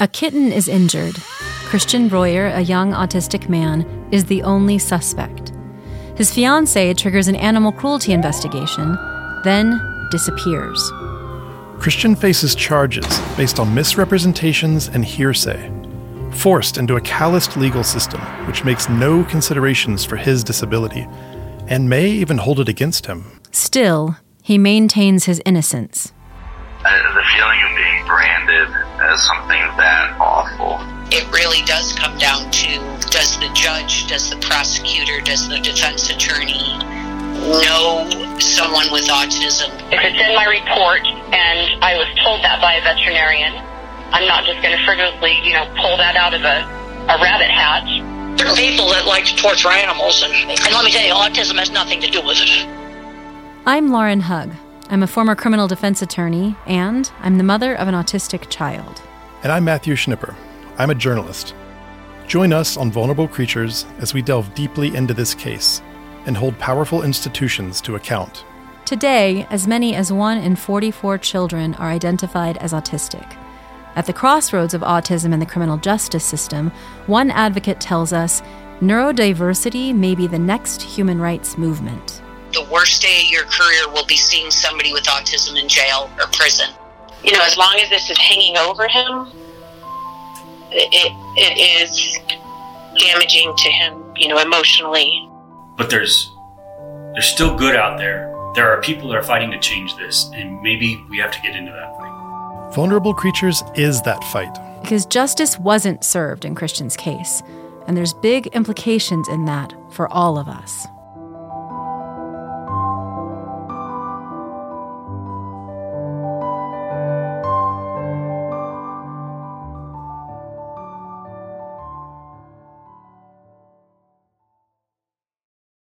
A kitten is injured. Christian Breuer, a young autistic man, is the only suspect. His fiancee triggers an animal cruelty investigation, then disappears. Christian faces charges based on misrepresentations and hearsay, forced into a calloused legal system which makes no considerations for his disability and may even hold it against him. Still, he maintains his innocence. The feeling of being branded as something that awful. It really does come down to does the judge, does the prosecutor, does the defense attorney know someone with autism? If it's in my report and I was told that by a veterinarian, I'm not just going to frivolously, you know, pull that out of a, a rabbit hat. There are people that like to torture animals, and, and let me tell you, autism has nothing to do with it. I'm Lauren Hug. I'm a former criminal defense attorney, and I'm the mother of an autistic child. And I'm Matthew Schnipper. I'm a journalist. Join us on Vulnerable Creatures as we delve deeply into this case and hold powerful institutions to account. Today, as many as 1 in 44 children are identified as autistic. At the crossroads of autism and the criminal justice system, one advocate tells us neurodiversity may be the next human rights movement the worst day of your career will be seeing somebody with autism in jail or prison. You know, as long as this is hanging over him, it, it is damaging to him, you know, emotionally. But there's there's still good out there. There are people that are fighting to change this, and maybe we have to get into that fight. Vulnerable Creatures is that fight. Because justice wasn't served in Christian's case, and there's big implications in that for all of us.